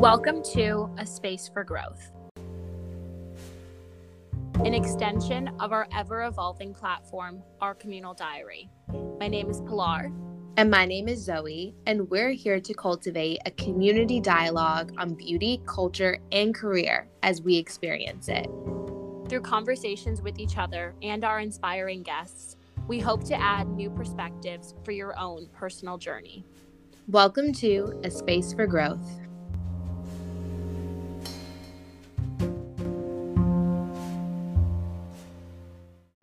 Welcome to A Space for Growth, an extension of our ever evolving platform, Our Communal Diary. My name is Pilar. And my name is Zoe, and we're here to cultivate a community dialogue on beauty, culture, and career as we experience it. Through conversations with each other and our inspiring guests, we hope to add new perspectives for your own personal journey. Welcome to A Space for Growth.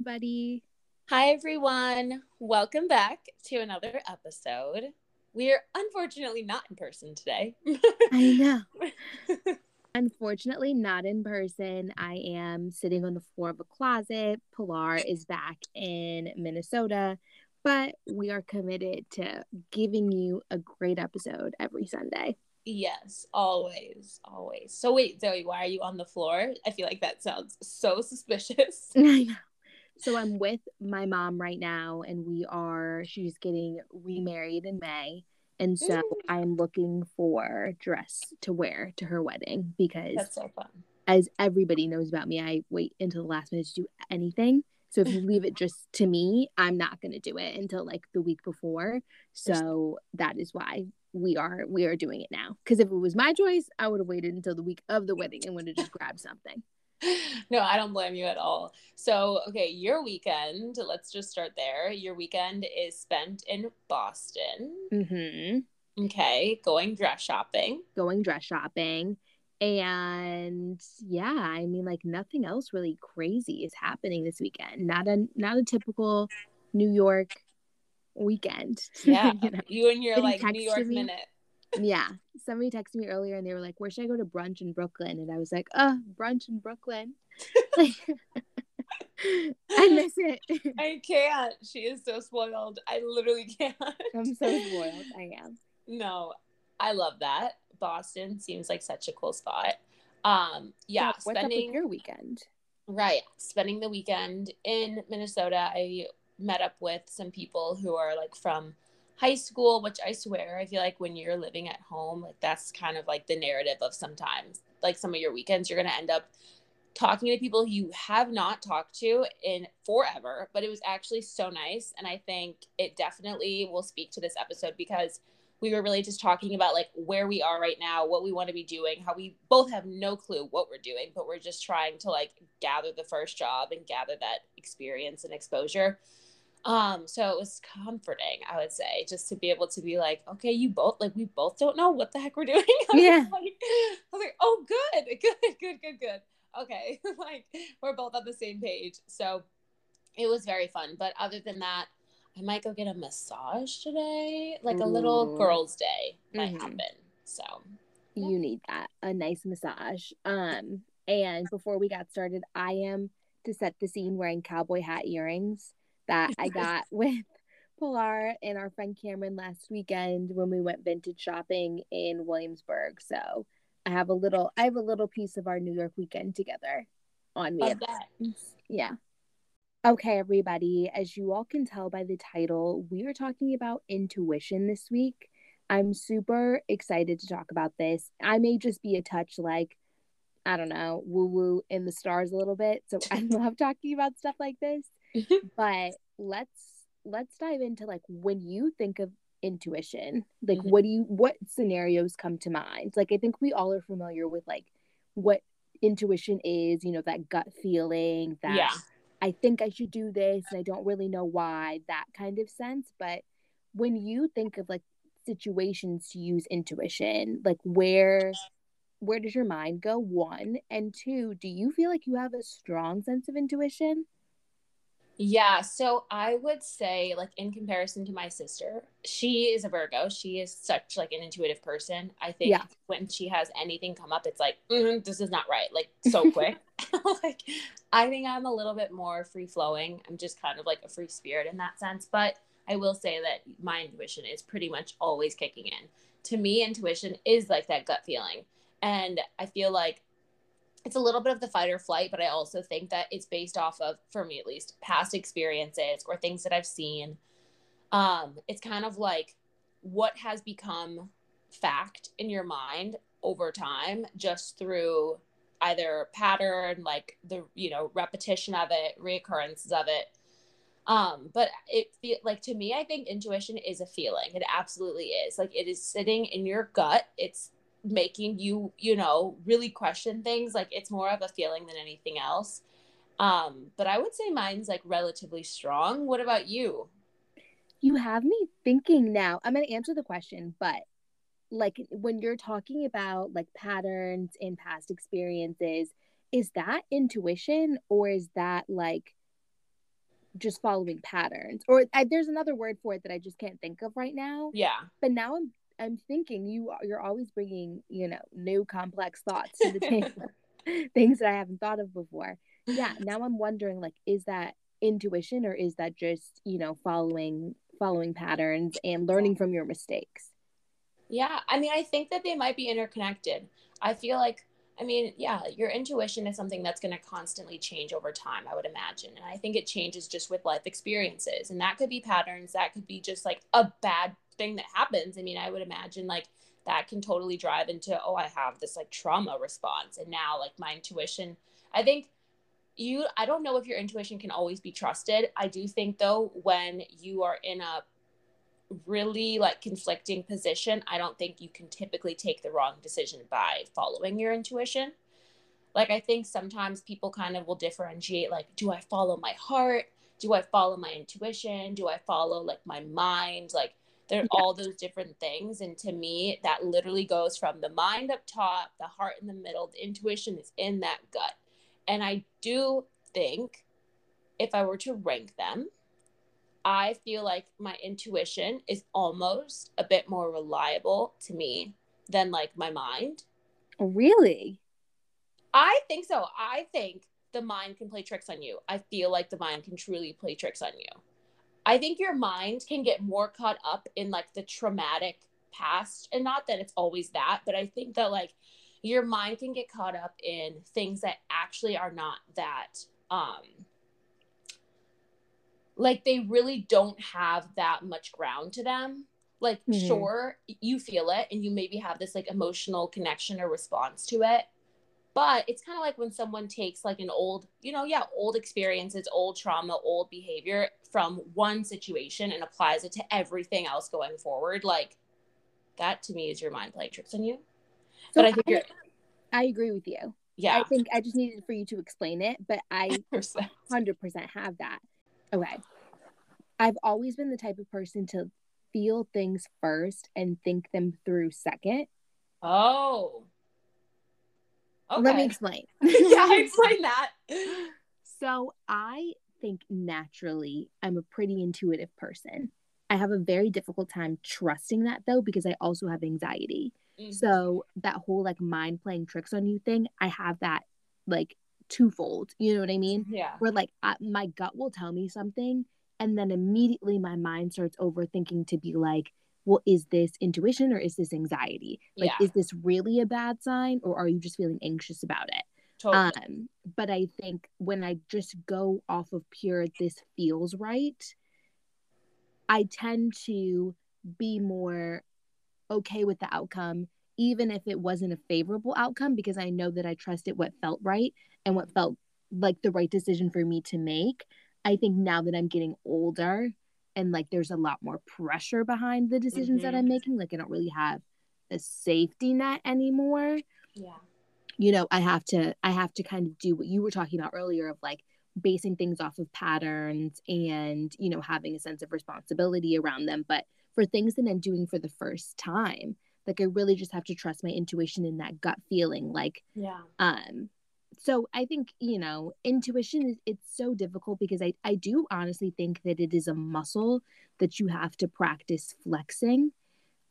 Buddy. Hi, everyone. Welcome back to another episode. We're unfortunately not in person today. I know. Unfortunately, not in person. I am sitting on the floor of a closet. Pilar is back in Minnesota, but we are committed to giving you a great episode every Sunday. Yes, always, always. So, wait, Zoe, why are you on the floor? I feel like that sounds so suspicious. I know. So, I'm with my mom right now, and we are, she's getting remarried in May. And so mm. I'm looking for dress to wear to her wedding because that's so fun. As everybody knows about me, I wait until the last minute to do anything. So if you leave it just to me, I'm not going to do it until like the week before. So that is why we are we are doing it now. Because if it was my choice, I would have waited until the week of the wedding and would have just grabbed something. no, I don't blame you at all. So, okay, your weekend, let's just start there. Your weekend is spent in Boston. Mm-hmm. Okay, going dress shopping. Going dress shopping. And yeah, I mean like nothing else really crazy is happening this weekend. Not a not a typical New York weekend. Yeah. you, know? you and your like New York minute yeah. Somebody texted me earlier and they were like, Where should I go to brunch in Brooklyn? And I was like, Oh, brunch in Brooklyn. I miss it. I can't. She is so spoiled. I literally can't. I'm so spoiled. I am. No, I love that. Boston seems like such a cool spot. Um, yeah, spending your weekend. Right. Spending the weekend in Minnesota. I met up with some people who are like from high school, which I swear, I feel like when you're living at home, like that's kind of like the narrative of sometimes, like some of your weekends, you're going to end up talking to people you have not talked to in forever, but it was actually so nice. And I think it definitely will speak to this episode because we were really just talking about like where we are right now, what we want to be doing, how we both have no clue what we're doing, but we're just trying to like gather the first job and gather that experience and exposure. Um, so it was comforting, I would say, just to be able to be like, okay, you both like we both don't know what the heck we're doing. yeah. Like, I was like, oh, good, good, good, good, good. Okay, like we're both on the same page. So it was very fun. But other than that, I might go get a massage today, like a little girls' day might mm-hmm. happen. So yeah. you need that a nice massage. Um, and before we got started, I am to set the scene wearing cowboy hat earrings that I got with Pilar and our friend Cameron last weekend when we went vintage shopping in Williamsburg. So I have a little I have a little piece of our New York weekend together on me. Yeah. Okay, everybody, as you all can tell by the title, we are talking about intuition this week. I'm super excited to talk about this. I may just be a touch like, I don't know, woo woo in the stars a little bit. So I love talking about stuff like this. but let's let's dive into like when you think of intuition like mm-hmm. what do you what scenarios come to mind? Like i think we all are familiar with like what intuition is you know that gut feeling that yeah. i think i should do this and i don't really know why that kind of sense. But when you think of like situations to use intuition like where where does your mind go? One. And two do you feel like you have a strong sense of intuition yeah, so I would say like in comparison to my sister, she is a Virgo. She is such like an intuitive person. I think yeah. when she has anything come up, it's like mm, this is not right, like so quick. like I think I'm a little bit more free flowing. I'm just kind of like a free spirit in that sense, but I will say that my intuition is pretty much always kicking in. To me, intuition is like that gut feeling. And I feel like it's a little bit of the fight or flight, but I also think that it's based off of, for me at least, past experiences or things that I've seen. Um, it's kind of like what has become fact in your mind over time just through either pattern, like the, you know, repetition of it, reoccurrences of it. Um, but it feel like to me, I think intuition is a feeling. It absolutely is. Like it is sitting in your gut. It's making you, you know, really question things. Like it's more of a feeling than anything else. Um, but I would say mine's like relatively strong. What about you? You have me thinking now. I'm going to answer the question, but like when you're talking about like patterns in past experiences, is that intuition or is that like just following patterns? Or I, there's another word for it that I just can't think of right now. Yeah. But now I'm I'm thinking you you're always bringing you know new complex thoughts to the table, things that I haven't thought of before. Yeah. Now I'm wondering like, is that intuition or is that just you know following following patterns and learning from your mistakes? Yeah, I mean, I think that they might be interconnected. I feel like, I mean, yeah, your intuition is something that's going to constantly change over time, I would imagine. And I think it changes just with life experiences. And that could be patterns, that could be just like a bad thing that happens. I mean, I would imagine like that can totally drive into, oh, I have this like trauma response. And now, like, my intuition, I think you, I don't know if your intuition can always be trusted. I do think, though, when you are in a really like conflicting position, I don't think you can typically take the wrong decision by following your intuition. Like I think sometimes people kind of will differentiate like do I follow my heart? Do I follow my intuition? Do I follow like my mind? Like there are yeah. all those different things and to me that literally goes from the mind up top, the heart in the middle, the intuition is in that gut. And I do think if I were to rank them, I feel like my intuition is almost a bit more reliable to me than like my mind. Really? I think so. I think the mind can play tricks on you. I feel like the mind can truly play tricks on you. I think your mind can get more caught up in like the traumatic past and not that it's always that, but I think that like your mind can get caught up in things that actually are not that um like they really don't have that much ground to them like mm-hmm. sure you feel it and you maybe have this like emotional connection or response to it but it's kind of like when someone takes like an old you know yeah old experiences old trauma old behavior from one situation and applies it to everything else going forward like that to me is your mind playing tricks on you so but i think I, you're i agree with you yeah i think i just needed for you to explain it but i 100% have that Okay. I've always been the type of person to feel things first and think them through second. Oh. Okay. Let me explain. yeah, explain that. So I think naturally I'm a pretty intuitive person. I have a very difficult time trusting that though because I also have anxiety. Mm-hmm. So that whole like mind playing tricks on you thing, I have that like twofold. You know what I mean? Yeah. Where like I, my gut will tell me something, and then immediately my mind starts overthinking to be like, well, is this intuition or is this anxiety? Like, yeah. is this really a bad sign, or are you just feeling anxious about it? Totally. Um, but I think when I just go off of pure, this feels right. I tend to be more okay with the outcome even if it wasn't a favorable outcome because I know that I trusted what felt right and what felt like the right decision for me to make. I think now that I'm getting older and like there's a lot more pressure behind the decisions mm-hmm. that I'm making, like I don't really have a safety net anymore. Yeah. You know, I have to I have to kind of do what you were talking about earlier of like basing things off of patterns and, you know, having a sense of responsibility around them, but for things that I'm doing for the first time, like I really just have to trust my intuition and that gut feeling. Like, yeah. Um, so I think, you know, intuition is it's so difficult because I, I do honestly think that it is a muscle that you have to practice flexing.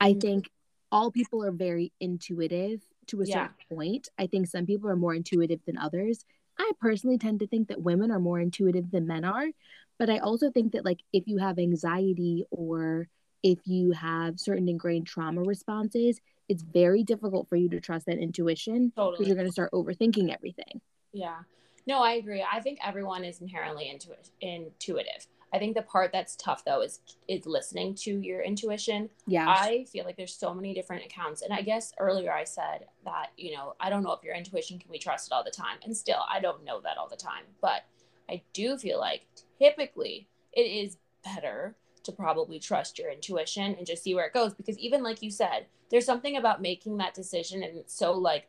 I mm-hmm. think all people are very intuitive to a certain point. I think some people are more intuitive than others. I personally tend to think that women are more intuitive than men are, but I also think that like if you have anxiety or if you have certain ingrained trauma responses, it's very difficult for you to trust that intuition because totally. you're going to start overthinking everything. Yeah. No, I agree. I think everyone is inherently intu- intuitive. I think the part that's tough though is is listening to your intuition. Yeah. I feel like there's so many different accounts. And I guess earlier I said that, you know, I don't know if your intuition can be trusted all the time. And still I don't know that all the time. But I do feel like typically it is better to probably trust your intuition and just see where it goes. Because even like you said, there's something about making that decision and it's so like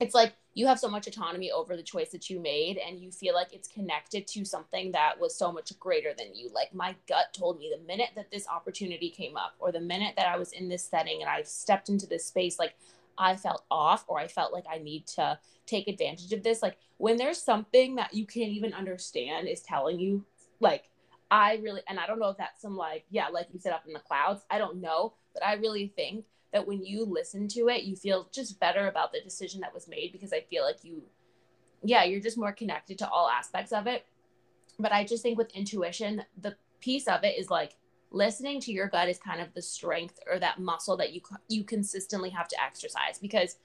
it's like you have so much autonomy over the choice that you made and you feel like it's connected to something that was so much greater than you like my gut told me the minute that this opportunity came up or the minute that i was in this setting and i stepped into this space like i felt off or i felt like i need to take advantage of this like when there's something that you can't even understand is telling you like i really and i don't know if that's some like yeah like you said up in the clouds i don't know but i really think that when you listen to it, you feel just better about the decision that was made because I feel like you, yeah, you're just more connected to all aspects of it. But I just think with intuition, the piece of it is like listening to your gut is kind of the strength or that muscle that you you consistently have to exercise because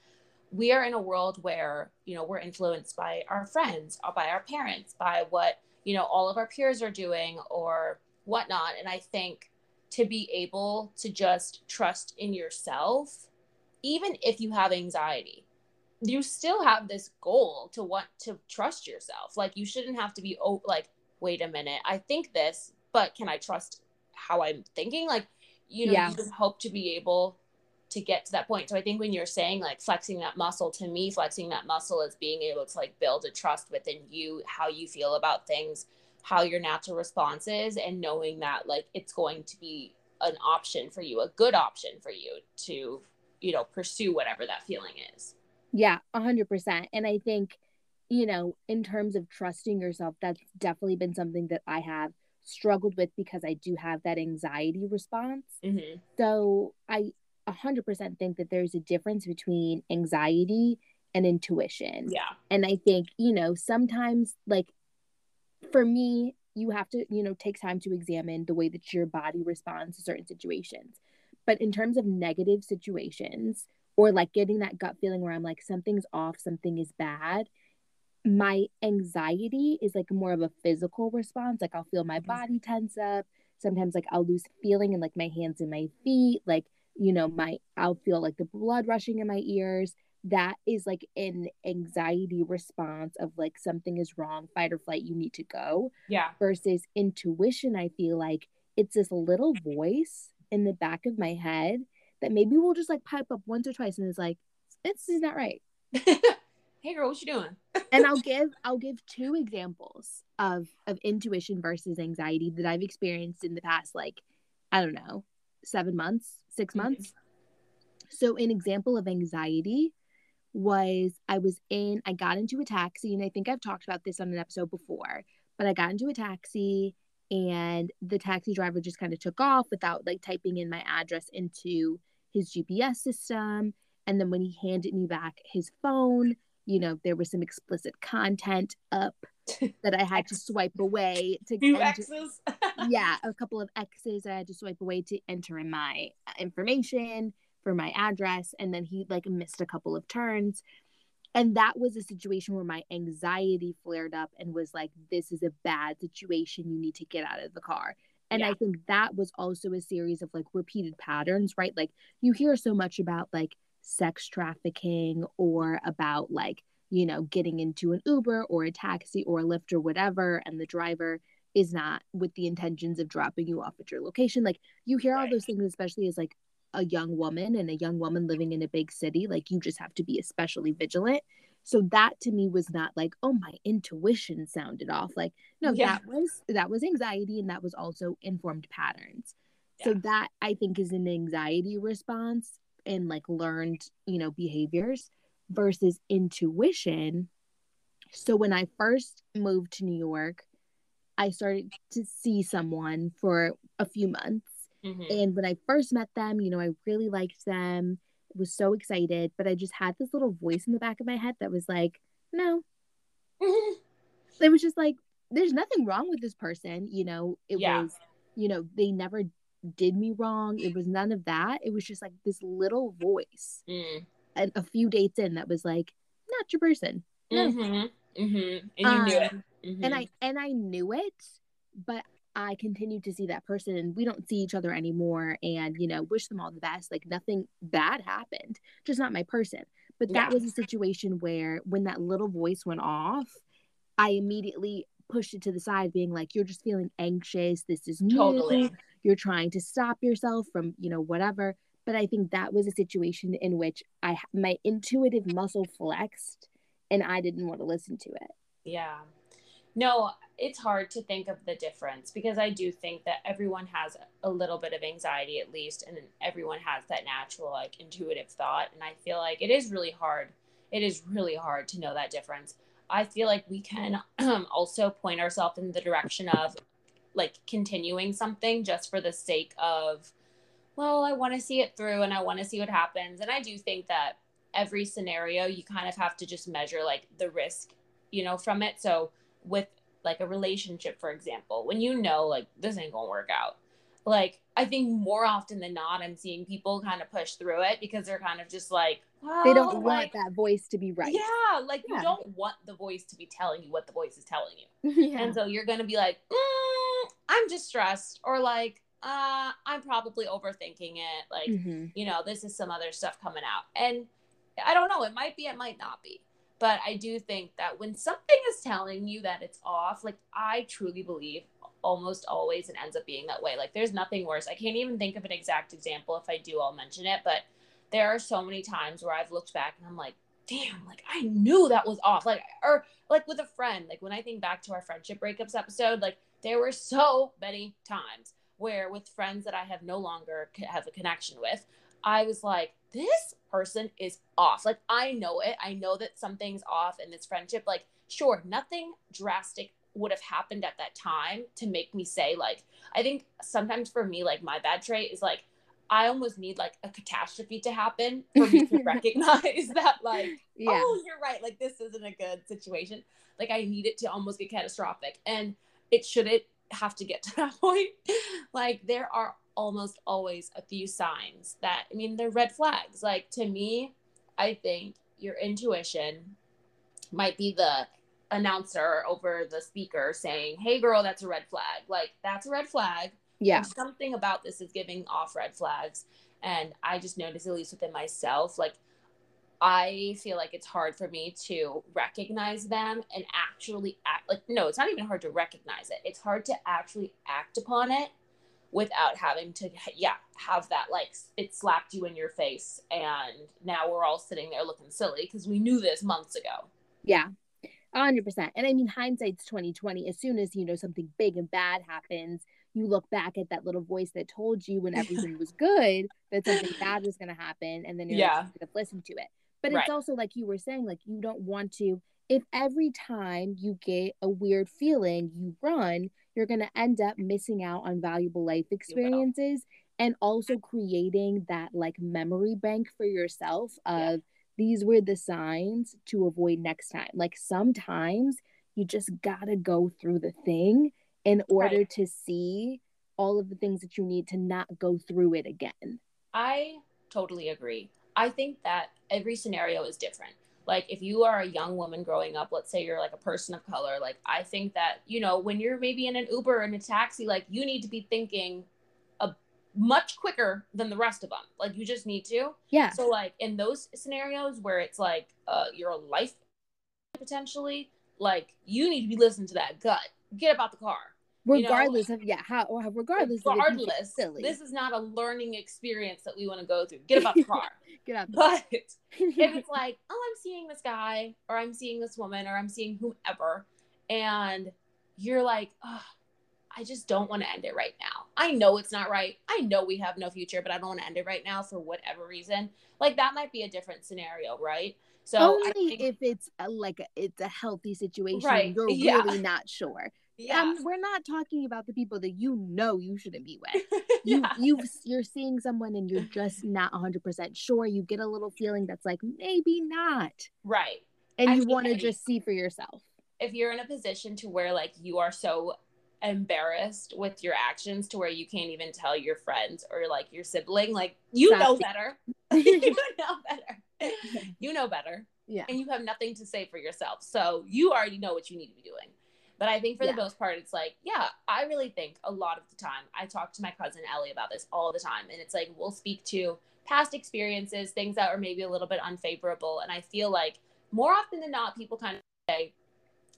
we are in a world where you know we're influenced by our friends by our parents by what you know all of our peers are doing or whatnot and i think to be able to just trust in yourself, even if you have anxiety. You still have this goal to want to trust yourself. Like you shouldn't have to be oh like wait a minute, I think this, but can I trust how I'm thinking? Like you know, yeah. you hope to be able to get to that point. So I think when you're saying like flexing that muscle, to me, flexing that muscle is being able to like build a trust within you, how you feel about things, how your natural response is and knowing that like it's going to be an option for you a good option for you to you know pursue whatever that feeling is yeah 100% and i think you know in terms of trusting yourself that's definitely been something that i have struggled with because i do have that anxiety response mm-hmm. so i 100% think that there's a difference between anxiety and intuition yeah and i think you know sometimes like for me, you have to, you know, take time to examine the way that your body responds to certain situations. But in terms of negative situations or like getting that gut feeling where I'm like, something's off, something is bad, my anxiety is like more of a physical response. Like I'll feel my mm-hmm. body tense up. Sometimes like I'll lose feeling in like my hands and my feet. Like, you know, my I'll feel like the blood rushing in my ears that is like an anxiety response of like something is wrong, fight or flight, you need to go. Yeah. Versus intuition, I feel like it's this little voice in the back of my head that maybe will just like pipe up once or twice and it's like, this is not right. hey girl, what you doing? and I'll give I'll give two examples of of intuition versus anxiety that I've experienced in the past like I don't know, 7 months, 6 mm-hmm. months. So an example of anxiety was I was in, I got into a taxi, and I think I've talked about this on an episode before, but I got into a taxi and the taxi driver just kind of took off without like typing in my address into his GPS system. And then when he handed me back his phone, you know, there was some explicit content up that I had to swipe away to Few X's. yeah, a couple of X's I had to swipe away to enter in my uh, information for my address and then he like missed a couple of turns. And that was a situation where my anxiety flared up and was like this is a bad situation. You need to get out of the car. And yeah. i think that was also a series of like repeated patterns right? Like you hear so much about like sex trafficking or about like you know getting into an uber or a taxi or a lyft or whatever and the driver is not with the intentions of dropping you off at your location like you hear right. all those things especially as like a young woman and a young woman living in a big city like you just have to be especially vigilant so that to me was not like oh my intuition sounded off like no yeah. that was that was anxiety and that was also informed patterns yeah. so that i think is an anxiety response and like learned you know behaviors versus intuition so when i first moved to new york i started to see someone for a few months Mm-hmm. And when I first met them, you know, I really liked them, was so excited, but I just had this little voice in the back of my head that was like, no. it was just like, there's nothing wrong with this person. You know, it yeah. was, you know, they never did me wrong. It was none of that. It was just like this little voice. Mm. And a few dates in that was like, not your person. No. Mm-hmm. Mm-hmm. And you um, knew it. Mm-hmm. And I and I knew it, but I continued to see that person and we don't see each other anymore and, you know, wish them all the best. Like nothing bad happened, just not my person. But that yeah. was a situation where when that little voice went off, I immediately pushed it to the side, being like, you're just feeling anxious. This is new. Totally. You're trying to stop yourself from, you know, whatever. But I think that was a situation in which I my intuitive muscle flexed and I didn't want to listen to it. Yeah. No, it's hard to think of the difference because I do think that everyone has a little bit of anxiety at least, and everyone has that natural, like intuitive thought. And I feel like it is really hard. It is really hard to know that difference. I feel like we can um, also point ourselves in the direction of like continuing something just for the sake of, well, I want to see it through and I want to see what happens. And I do think that every scenario you kind of have to just measure like the risk, you know, from it. So with like a relationship, for example, when you know like this ain't gonna work out, like I think more often than not, I'm seeing people kind of push through it because they're kind of just like, they don't want that voice to be right. Yeah, like yeah. you don't want the voice to be telling you what the voice is telling you, yeah. and so you're gonna be like, mm, I'm just stressed, or like, uh, I'm probably overthinking it. Like, mm-hmm. you know, this is some other stuff coming out, and I don't know. It might be, it might not be. But I do think that when something is telling you that it's off, like I truly believe almost always it ends up being that way. Like there's nothing worse. I can't even think of an exact example. If I do, I'll mention it. But there are so many times where I've looked back and I'm like, damn, like I knew that was off. Like, or like with a friend, like when I think back to our friendship breakups episode, like there were so many times where with friends that I have no longer have a connection with, I was like, this person is off. Like, I know it. I know that something's off in this friendship. Like, sure, nothing drastic would have happened at that time to make me say, like, I think sometimes for me, like, my bad trait is like, I almost need like a catastrophe to happen for me to recognize that, like, yeah. oh, you're right. Like, this isn't a good situation. Like, I need it to almost get catastrophic. And it shouldn't have to get to that point. like, there are almost always a few signs that I mean they're red flags. Like to me, I think your intuition might be the announcer over the speaker saying, "Hey girl, that's a red flag." Like that's a red flag. Yeah. And something about this is giving off red flags and I just notice at least within myself like I feel like it's hard for me to recognize them and actually act like no, it's not even hard to recognize it. It's hard to actually act upon it without having to yeah have that like it slapped you in your face and now we're all sitting there looking silly because we knew this months ago yeah 100% and i mean hindsight's 2020 as soon as you know something big and bad happens you look back at that little voice that told you when everything was good that something bad was going to happen and then you're yeah. like, to listen to it but right. it's also like you were saying like you don't want to if every time you get a weird feeling you run you're going to end up missing out on valuable life experiences and also creating that like memory bank for yourself of yeah. these were the signs to avoid next time. Like sometimes you just got to go through the thing in order right. to see all of the things that you need to not go through it again. I totally agree. I think that every scenario is different like if you are a young woman growing up let's say you're like a person of color like i think that you know when you're maybe in an uber and a taxi like you need to be thinking a much quicker than the rest of them like you just need to. Yeah. So like in those scenarios where it's like uh your life potentially like you need to be listening to that gut. Get about the car regardless you know? of yeah how regardless regardless this is not a learning experience that we want to go through. Get about the car. Get out but if it's like oh i'm seeing this guy or i'm seeing this woman or i'm seeing whomever and you're like oh, i just don't want to end it right now. I know it's not right. I know we have no future but i don't want to end it right now for whatever reason. Like that might be a different scenario right? So only think, if it's a, like a, it's a healthy situation. Right. you're yeah. really not sure yeah. Um, we're not talking about the people that you know you shouldn't be with. You yeah. you you're seeing someone and you're just not 100% sure. You get a little feeling that's like maybe not. Right. And I you want to just see for yourself. If you're in a position to where like you are so embarrassed with your actions to where you can't even tell your friends or like your sibling like you know better. you know better. You know better. Yeah. And you have nothing to say for yourself. So you already know what you need to be doing But I think for Yeah. the most part, it's like, yeah, I really think a lot of the time, I talk to my cousin Ellie about this all the time. And it's like, we'll speak to past experiences, things that are maybe a little bit unfavorable. And I feel like more often than not, people kind of say,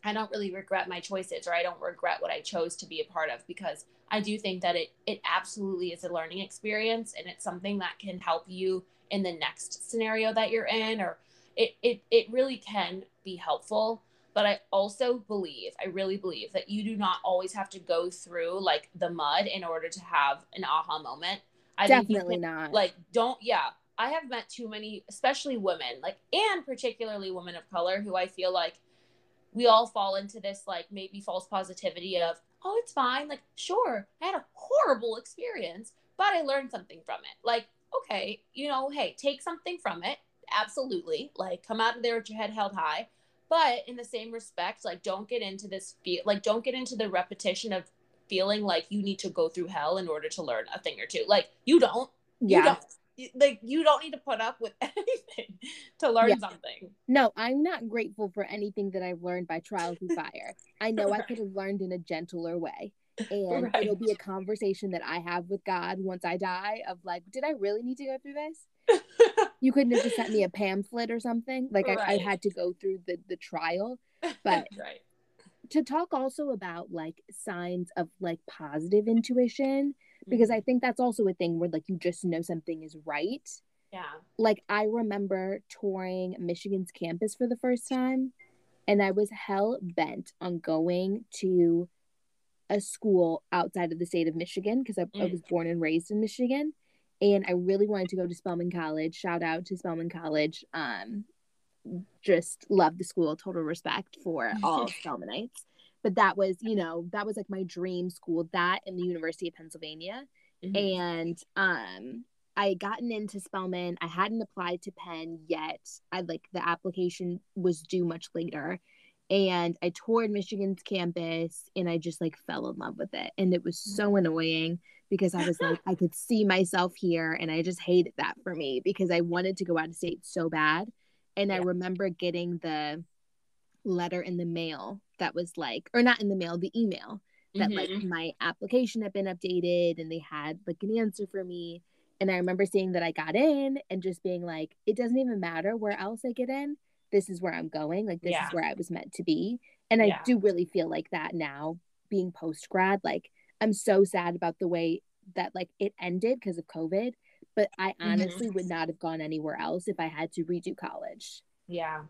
I don't really regret my choices or I don't regret what I chose to be a part of because I do think that it it absolutely is a learning experience and it's something that can help you in the next scenario that you're in or it it it really can be helpful but I also believe I really believe that you do not always have to go through like the mud in order to have an aha moment. I Definitely can- not. like don't yeah. I have met too many especially women like and particularly women of color who i feel like we all fall into this like maybe false positivity of oh it's fine. Like sure i had a horrible experience but i learned something from it. Like okay you know hey take something from it. Absolutely. Like come out of there with your head held high but in the same respect like don't get into this feel like don't get into the repetition of feeling like you need to go through hell in order to learn a thing or two like you don't you yeah. don't like you don't need to put up with anything to learn Yeah. something No, I'm not grateful for anything that I've learned by trial and fire. I know I could have learned in a gentler way. And it'll be a conversation that I have with God once I die of like, did I really need to go through this? You couldn't have just sent me a pamphlet or something. Like I, I had to go through the, the trial. But- right To talk also about like signs of like positive intuition, because I think that's also a thing where like you just know something is right. yeah like I remember touring Michigan's campus for the first time and I was hell bent on going to a school outside of the state of Michigan because I, I Mm. was born and raised in Michigan and I really wanted to go to Spelman College. Shout out to Spelman College. Um just love the school, total respect for all Spelmanites. But that was, you know, that was like my dream school, that and the University of Pennsylvania Mhm. and um I had gotten into Spelman. I hadn't applied to Penn yet. I like the application was due much later. And I toured Michigan's campus and I just like fell in love with it. And it was so annoying because I was like, I could see myself here. And I just hated that for me because I wanted to go out of state so bad. And I remember getting the letter in the mail that was like, or not in the mail, the email that like Mhm. my application had been updated and they had like an answer for me. And I remember seeing that I got in and just being like, it doesn't even matter where else I get in. This is where I'm going. Like, this Yeah. is where I was meant to be. And I do really feel like that now being post grad. Like, I'm so sad about the way that like it ended because of COVID. But I Mm-hmm. honestly would not have gone anywhere else if I had to redo college. Yeah.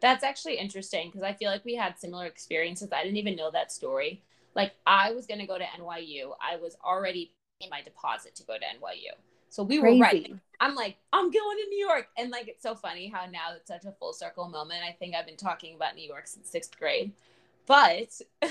That's actually interesting because I feel like we had similar experiences. I didn't even know that story. Like I was going to go to NYU. I was already in my deposit to go to NYU. So we were right. I'm like, I'm going to New York. And like, it's so funny how now it's such a full circle moment. I think I've been talking about New York since sixth grade. But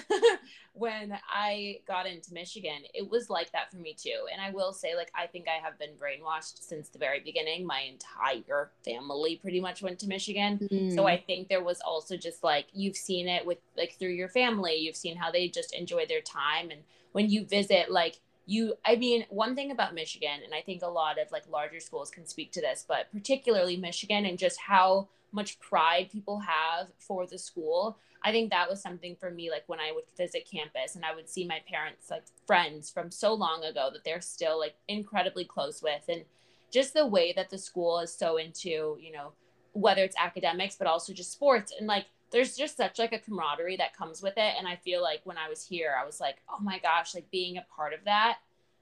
when I got into Michigan, it was like that for me too. And I will say, like, I think I have been brainwashed since the very beginning. My entire family pretty much went to Michigan. So Mm. I think there was also just like you've seen it with like through your family, you've seen how they just enjoy their time and when you visit like you I mean one thing about Michigan and I think a lot of like larger schools can speak to this, but particularly Michigan and just how much pride people have for the school. I think that was something for me like when I would visit campus and I would see my parents like friends from so long ago that they're still like incredibly close with. And just the way that the school is so into, you know, whether it's academics but also just sports. And like there's just such like a camaraderie that comes with it. And i feel like when i was here i was like oh my gosh like being a part of that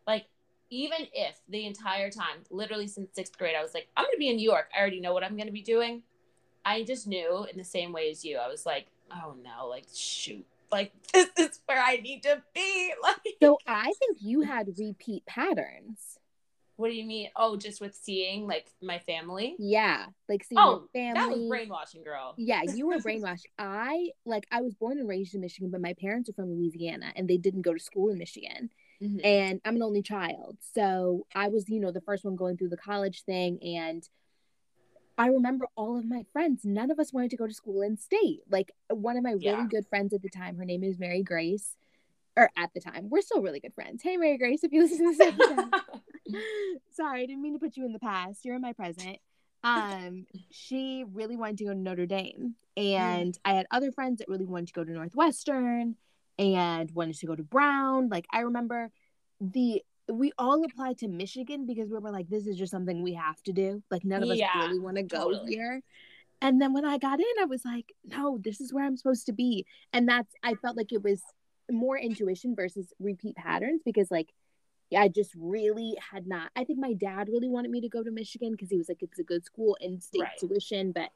like even if the entire time literally since sixth grade i was like i'm gonna be in new york. I already know what i'm gonna be doing i just knew in the same way as you i was like oh no like shoot like this is where i need to be like So I think you had repeat patterns. what do you mean oh just with seeing like my family Yeah, like seeing oh your that was family. brainwashing girl yeah, you were brainwashed. I like I was born and raised in Michigan, but my parents are from Louisiana and they didn't go to school in Michigan. Mhm. And I'm an only child. So I was, you know, the first one going through the college thing and I remember all of my friends, none of us wanted to go to school in state. Like one of my really Yeah. good friends at the time, her name is Mary Grace. Or at the time, we're still really good friends. Hey, Mary Grace, if you listen to this. Sorry, I didn't mean to put you in the past. You're in my present. Um, she really wanted to go to Notre Dame, and I had other friends that really wanted to go to Northwestern. and wanted to go to Brown. Like I remember the we all applied to Michigan because we were like, this is just something we have to do. Like none of Yeah, us really want to go totally. here. And then when I got in, I was like, no, this is where I'm supposed to be. And that's I felt like it was more intuition versus repeat patterns because like yeah, I just really had not. I think my dad really wanted me to go to Michigan because he was like, it's a good school in state Right. tuition, but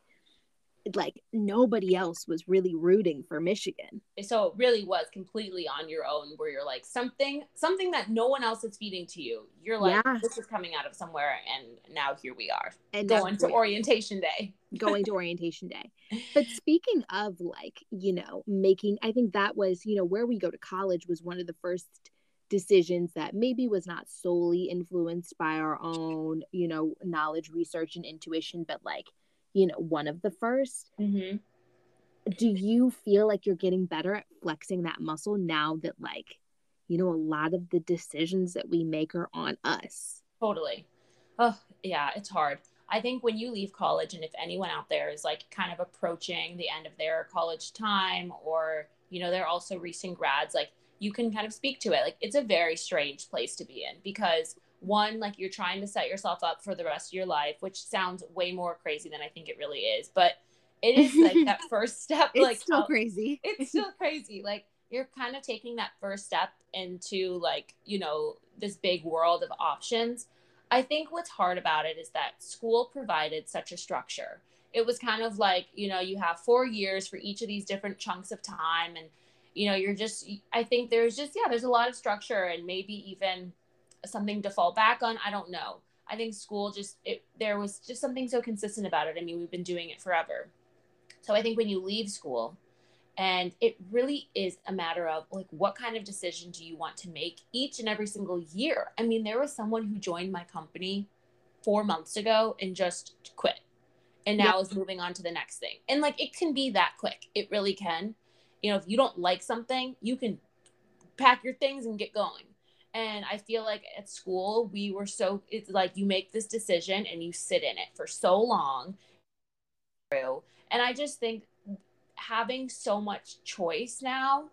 like nobody else was really rooting for Michigan. so it really was completely on your own where you're like something something that no one else is feeding to you you're like Yeah. this is coming out of somewhere and now here we are And going to orientation day going to orientation day. But speaking of like, you know, making, I think that was, you know, where we go to college was one of the first decisions that maybe was not solely influenced by our own, you know, knowledge, research, and intuition, but like, you know, one of the first. mm-hmm. Do you feel like you're getting better at flexing that muscle now that, like, you know, a lot of the decisions that we make are on us? Totally. Oh, yeah, it's hard. I think when you leave college, and if anyone out there is like kind of approaching the end of their college time, or, you know, they're also recent grads, like you can kind of speak to it. Like it's a very strange place to be in because one, like you're trying to set yourself up for the rest of your life, which sounds way more crazy than I think it really is. But it is like that first step, It's like still out- crazy. it's still crazy. Like you're kind of taking that first step into like, you know, this big world of options. I think what's hard about it is that school provided such a structure. It was kind of like, you know, you have 4 years for each of these different chunks of time and you know, you're just I think there's just yeah, there's a lot of structure and maybe even something to fall back on. I don't know. I think school just it there was just something so consistent about it. I mean, we've been doing it forever. So I think when you leave school, and it really is a matter of like what kind of decision do you want to make each and every single year i mean there was someone who joined my company four months ago and just quit and now is moving on to the next thing and like it can be that quick it really can you know if you don't like something you can pack your things and get going and i feel like at school we were so it's like you make this decision and you sit in it for so long and i just think having so much choice now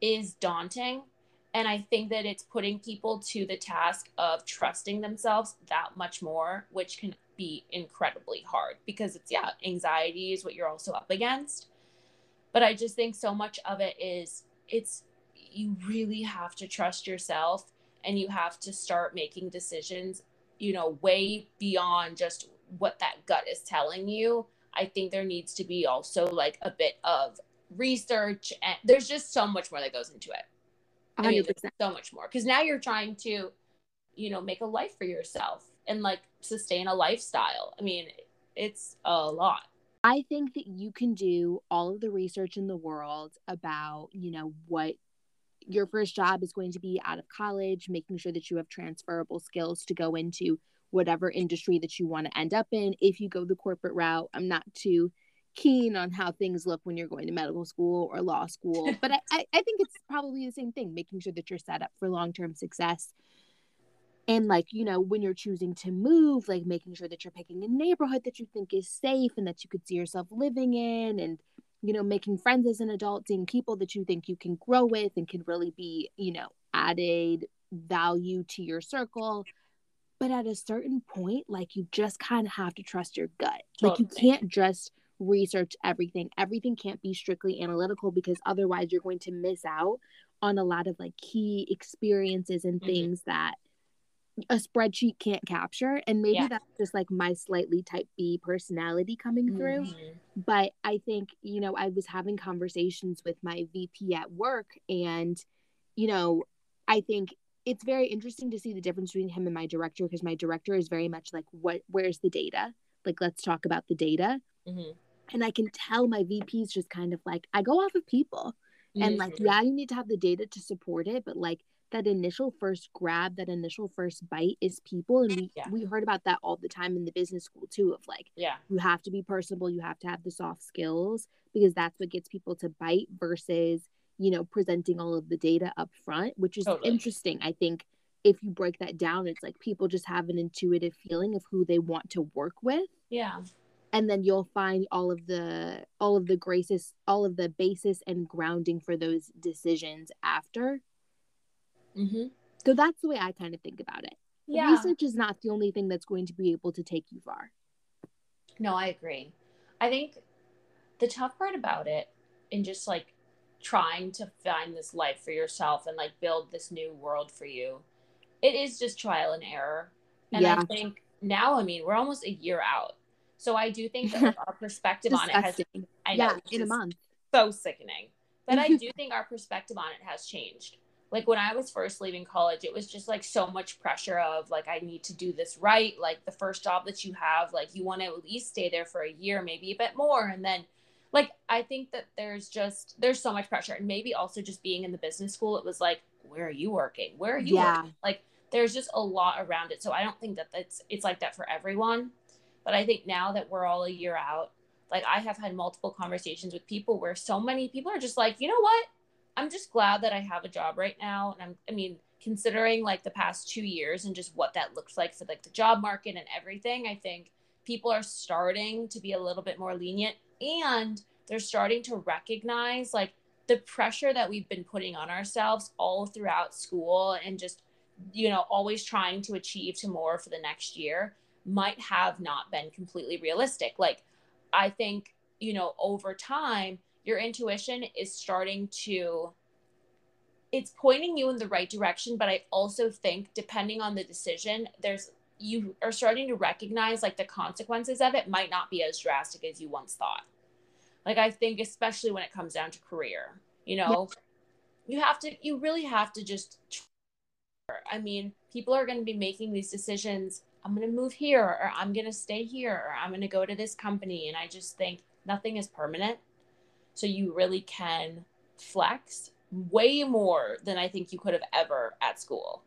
is daunting. And I think that it's putting people to the task of trusting themselves that much more, which can be incredibly hard because it's, yeah, anxiety is what you're also up against. But I just think so much of it is it's, you really have to trust yourself and you have to start making decisions, you know, way beyond just what that gut is telling you I think there needs to be also like a bit of research and there's just so much more that goes into it. I mean, 100%. there's so much more because now you're trying to, you know, make a life for yourself and like sustain a lifestyle. I mean, it's a lot. I think that you can do all of the research in the world about, you know, what your first job is going to be out of college, making sure that you have transferable skills to go into whatever industry that you want to end up in. If you go the corporate route, I'm not too keen on how things look when you're going to medical school or law school, but I, I, I think it's probably the same thing, making sure that you're set up for long term success. And like, you know, when you're choosing to move, like making sure that you're picking a neighborhood that you think is safe and that you could see yourself living in and you know, making friends as an adult, seeing people that you think you can grow with and can really be, you know, added value to your circle. But at a certain point, like you just kind of have to trust your gut. Like you can't just research everything. Everything can't be strictly analytical because otherwise you're going to miss out on a lot of like key experiences and Mhm. things that a spreadsheet can't capture. And maybe Yeah. that's just like my slightly type B personality coming through Mhm. but I think, you know, I was having conversations with my VP at work, and, you know, I think it's very interesting to see the difference between him and my director because my director is very much like, what, where's the data? Like, let's talk about the data. Mhm. And I can tell my VP is just kind of like, I go off of people. And like, Mhm. yeah, you need to have the data to support it, but like, that initial first grab, that initial first bite is people. And we, Yeah. we heard about that all the time in the business school too, of like, yeah. you have to be personable you have to have the soft skills because that's what gets people to bite versus you know presenting all of the data up front which is Totally. interesting i think if you break that down it's like people just have an intuitive feeling of who they want to work with Yeah. and then you'll find all of the all of the graces all of the basis and grounding for those decisions after mm-hmm. so that's the way i kind of think about it. Yeah. research is not the only thing that's going to be able to take you far. No i agree. I think the tough part about it and just like trying to find this life for yourself and like build this new world for you it is just trial and error. And Yeah. i think now i mean we're almost a year out. So i do think that our perspective on it has. I know, yeah in a month. so sickening. But i do think our perspective on it has changed like when i was first leaving college it was just like so much pressure of like i need to do this right like the first job that you have like you want to at least stay there for a year maybe a bit more and then like i think that there's just there's so much pressure and maybe also just being in the business school it was like where are you working? Where are you Yeah. working like there's just a lot around it so i don't think that that's it's like that for everyone but i think now that we're all a year out like i have had multiple conversations with people where so many people are just like you know what i'm just glad that i have a job right now and i'm i mean considering like the past two years and just what that looks like for like the job market and everything i think people are starting to be a little bit more lenient and they're starting to recognize like the pressure that we've been putting on ourselves all throughout school and just you know always trying to achieve to more for the next year might have not been completely realistic. Like i think you know over time your intuition is starting to it's pointing you in the right direction but i also think depending on the decision there's you are starting to recognize like the consequences of it might not be as drastic as you once thought. Like i think especially when it comes down to career you know? You have to you really have to just i mean people are going to be making these decisions i'm going to move here or i'm going to stay here or i'm going to go to this company and i just think nothing is permanent so you really can flex way more than i think you could have ever at school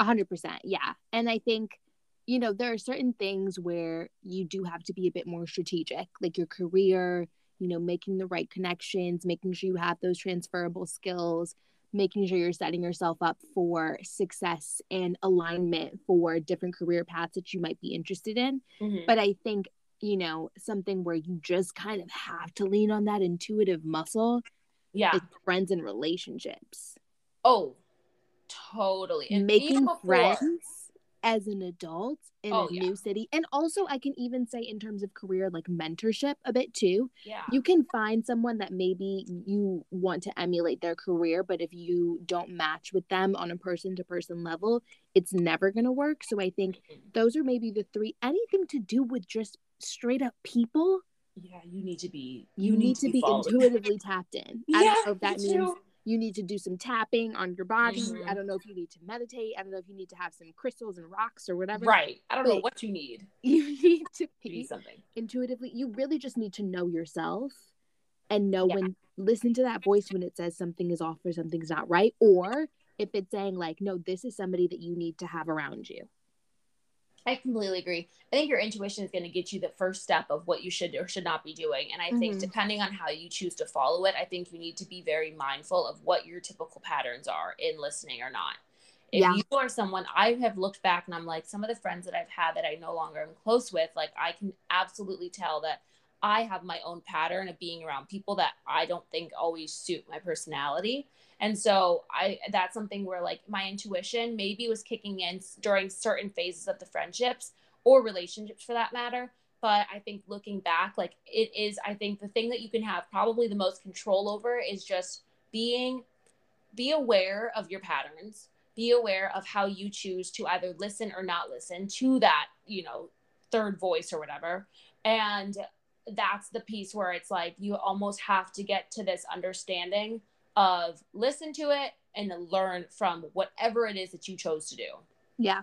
A hundred percent, yeah. And I think, you know, there are certain things where you do have to be a bit more strategic, like your career, you know, making the right connections, making sure you have those transferable skills, making sure you're setting yourself up for success and alignment for different career paths that you might be interested in. Mm-hmm. But I think, you know, something where you just kind of have to lean on that intuitive muscle yeah. friends and relationships. oh totally. And making before- friends as an adult in Oh, a yeah. new city. And also i can even say in terms of career like mentorship a bit too. Yeah. You can find someone that maybe you want to emulate their career but if you don't match with them on a person to person level it's never going to work. So i think mm-hmm. those are maybe the three. Anything to do with just straight up people yeah you need to be you, need, to be, followed. intuitively tapped in i yeah don't know if that me means too. you need to do some tapping on your body. Mhm. I don't know if you need to meditate. I don't know if you need to have some crystals and rocks or whatever. right i don't know what you need You need to you need be something intuitively. You really just need to know yourself and know Yeah. when listen to that voice when it says something is off or something's not right, or if it's saying like, no, this is somebody that you need to have around you. I completely agree. I think your intuition is going to get you the first step of what you should or should not be doing. And I think Mhm. depending on how you choose to follow it, I think you need to be very mindful of what your typical patterns are in listening or not. If Yeah. you are someone I have looked back and I'm like some of the friends that I've had that I no longer am close with, like I can absolutely tell that I have my own pattern of being around people that I don't think always suit my personality. And so I that's something where like my intuition maybe was kicking in during certain phases of the friendships or relationships for that matter. But I think looking back, like it is, I think the thing that you can have probably the most control over is just being be aware of your patterns be aware of how you choose to either listen or not listen to that you know third voice or whatever and that's the piece where it's like you almost have to get to this understanding of listen to it and learn from whatever it is that you chose to do Yeah,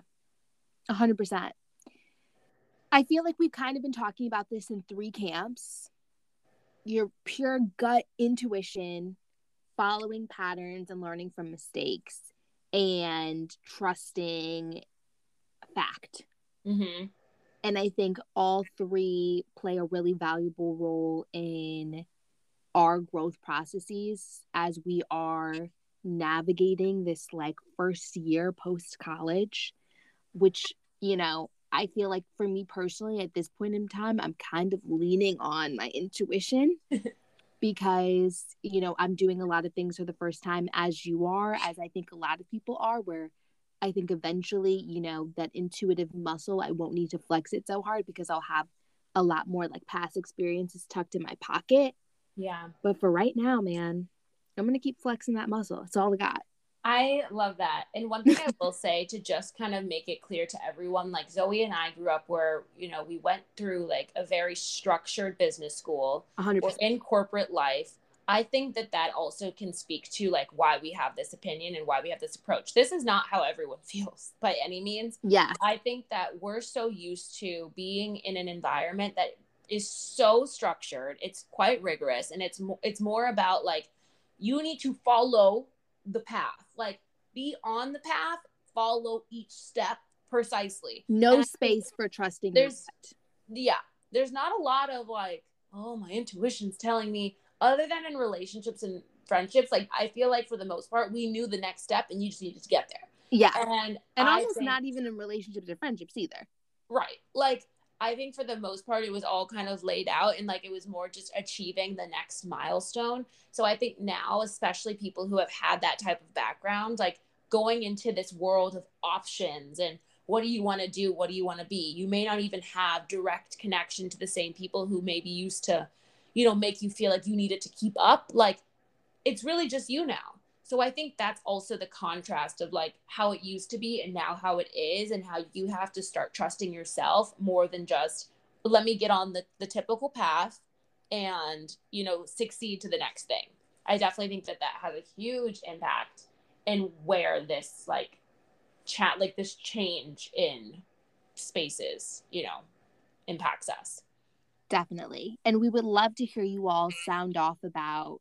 a hundred percent. I feel like we've kind of been talking about this in three camps. Your pure gut intuition, following patterns and learning from mistakes, and trusting fact. mm-hmm. And I think all three play a really valuable role in our growth processes as we are navigating this like first year post college, which, you know, I feel like for me personally, at this point in time, I'm kind of leaning on my intuition because, you know, I'm doing a lot of things for the first time as you are, as I think a lot of people are, where I think eventually, you know, that intuitive muscle, I won't need to flex it so hard because I'll have a lot more like past experiences tucked in my pocket. Yeah. But for right now, man, I'm going to keep flexing that muscle. It's all I got. I love that. And one thing I will say to just kind of make it clear to everyone like Zoe and I grew up where, you know, we went through like a very structured business school. 100%. We're in corporate life. I think that that also can speak to like why we have this opinion and why we have this approach. This is not how everyone feels by any means. Yeah. I think that we're so used to being in an environment that is so structured. It's quite rigorous and it's mo- it's more about like you need to follow the path. Like be on the path, follow each step precisely. No And space for trusting. there's- yeah, there's not a lot of like, oh, my intuition's telling me other than in relationships and friendships, like I feel like for the most part we knew the next step and you just needed to get there. Yeah. And And I almost think- not even in relationships or friendships either. Right. Like I think for the most part it was all kind of laid out and like it was more just achieving the next milestone. So I think now, especially people who have had that type of background, like going into this world of options and what do you want to do? What do you want to be? You may not even have direct connection to the same people who maybe used to, you know, make you feel like you needed to keep up. Like it's really just you now. So I think that's also the contrast of like how it used to be and now how it is and how you have to start trusting yourself more than just let me get on the, the typical path and you know succeed to the next thing. I definitely think that that has a huge impact in where this like chat like this change in spaces, you know, impacts us. Definitely. And we would love to hear you all sound off about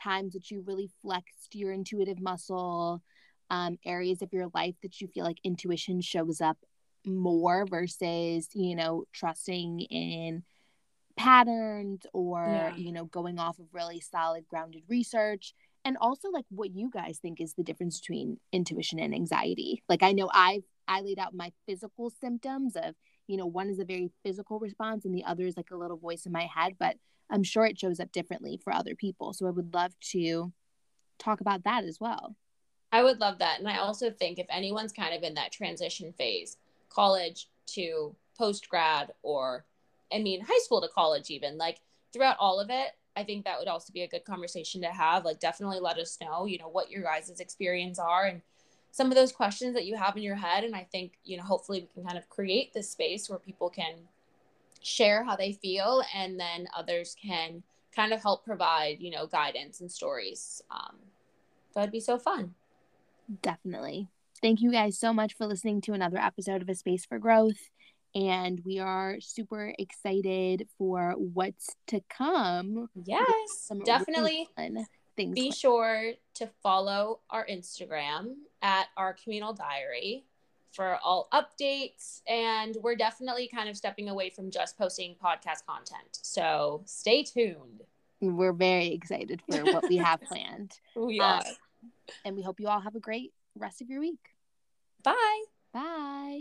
times that you really flexed your intuitive muscle, um, areas of your life that you feel like intuition shows up more versus, you know, trusting in patterns or, Yeah. you know, going off of really solid grounded research. And also like what you guys think is the difference between intuition and anxiety. Like I know I I laid out my physical symptoms of you know, one is a very physical response and the other is like a little voice in my head, but I'm sure it shows up differently for other people. So I would love to talk about that as well. I would love that. And I also think if anyone's kind of in that transition phase, college to post grad, or I mean, high school to college, even like throughout all of it, I think that would also be a good conversation to have. Like, definitely let us know, you know, what your guys' experience are and some of those questions that you have in your head. And I think, you know, hopefully we can kind of create this space where people can share how they feel and then others can kind of help provide, you know, guidance and stories. Um, that'd be so fun. Definitely. Thank you guys so much for listening to another episode of A Space for Growth. And we are super excited for what's to come. Yes, really definitely. things. Be sure to follow our Instagram at our communal diary for all updates. And we're definitely kind of stepping away from just posting podcast content. So stay tuned. We're very excited for what we have planned. We um, are. And we hope you all have a great rest of your week. Bye. Bye.